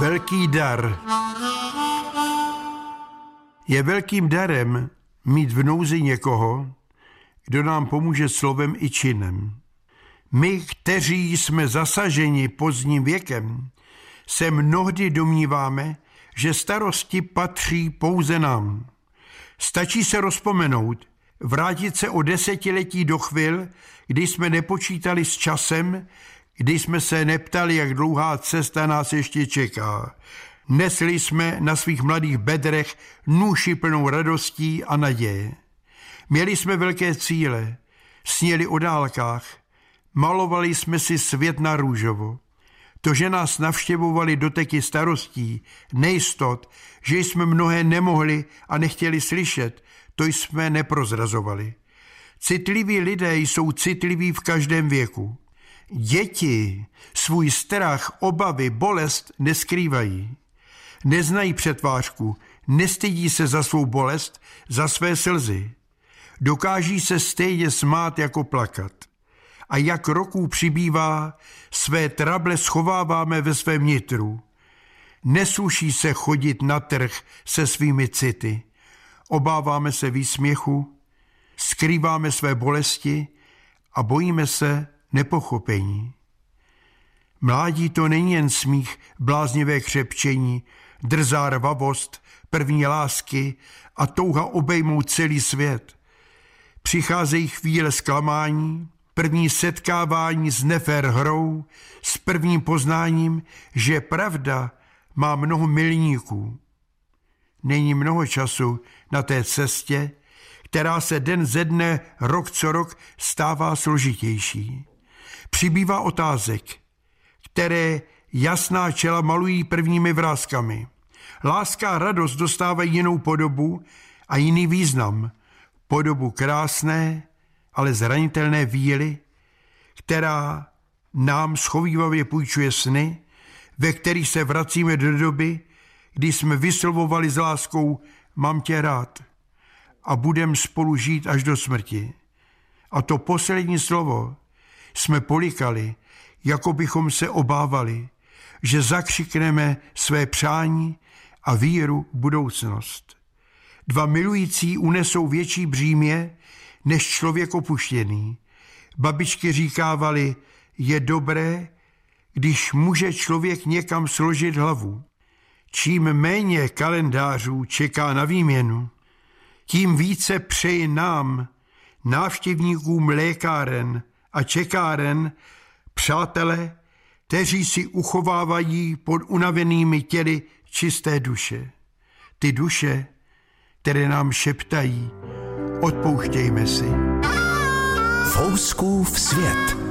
Velký dar. Je velkým darem mít v nouzi někoho, kdo nám pomůže slovem i činem. My, kteří jsme zasaženi pozdním věkem, se mnohdy domníváme, že starosti patří pouze nám. Stačí se rozpomenout, vrátit se o desetiletí do chvil, kdy jsme nepočítali s časem, kdy jsme se neptali, jak dlouhá cesta nás ještě čeká. Nesli jsme na svých mladých bedrech nůši plnou radostí a naděje. Měli jsme velké cíle, sněli o dálkách, malovali jsme si svět na růžovo. To, že nás navštěvovali doteky starostí, nejistot, že jsme mnohé nemohli a nechtěli slyšet, to jsme neprozrazovali. Citliví lidé jsou citliví v každém věku. Děti svůj strach, obavy, bolest neskrývají. Neznají přetvářku, nestydí se za svou bolest, za své slzy. Dokáží se stejně smát jako plakat. A jak roků přibývá, své trable schováváme ve svém nitru. Nesluší se chodit na trh se svými city. Obáváme se výsměchu, skrýváme své bolesti a bojíme se nepochopení. Mládí to není jen smích, bláznivé křepčení, drzá rvavost, první lásky a touha obejmout celý svět. Přicházejí chvíle zklamání, první setkávání s nefér hrou, s prvním poznáním, že pravda má mnoho milníků. Není mnoho času na té cestě, která se den ze dne, rok co rok stává složitější. Přibývá otázek, které jasná čela malují prvními vrázkami. Láska a radost dostávají jinou podobu a jiný význam. Podobu krásné, ale zranitelné víly, která nám schovývavě půjčuje sny, ve kterých se vracíme do doby, kdy jsme vyslovovali s láskou mám tě rád a budem spolu žít až do smrti. A to poslední slovo jsme polikali, jako bychom se obávali, že zakřikneme své přání a víru v budoucnost. Dva milující unesou větší břímě než člověk opuštěný. Babičky říkávali, je dobré, když může člověk někam složit hlavu. Čím méně kalendářů čeká na výměnu, tím více přeji nám, návštěvníkům lékáren a čekáren, přátelé, kteří si uchovávají pod unavenými těly čisté duše. Ty duše, které nám šeptají, odpouštějme si. Fouskův svět.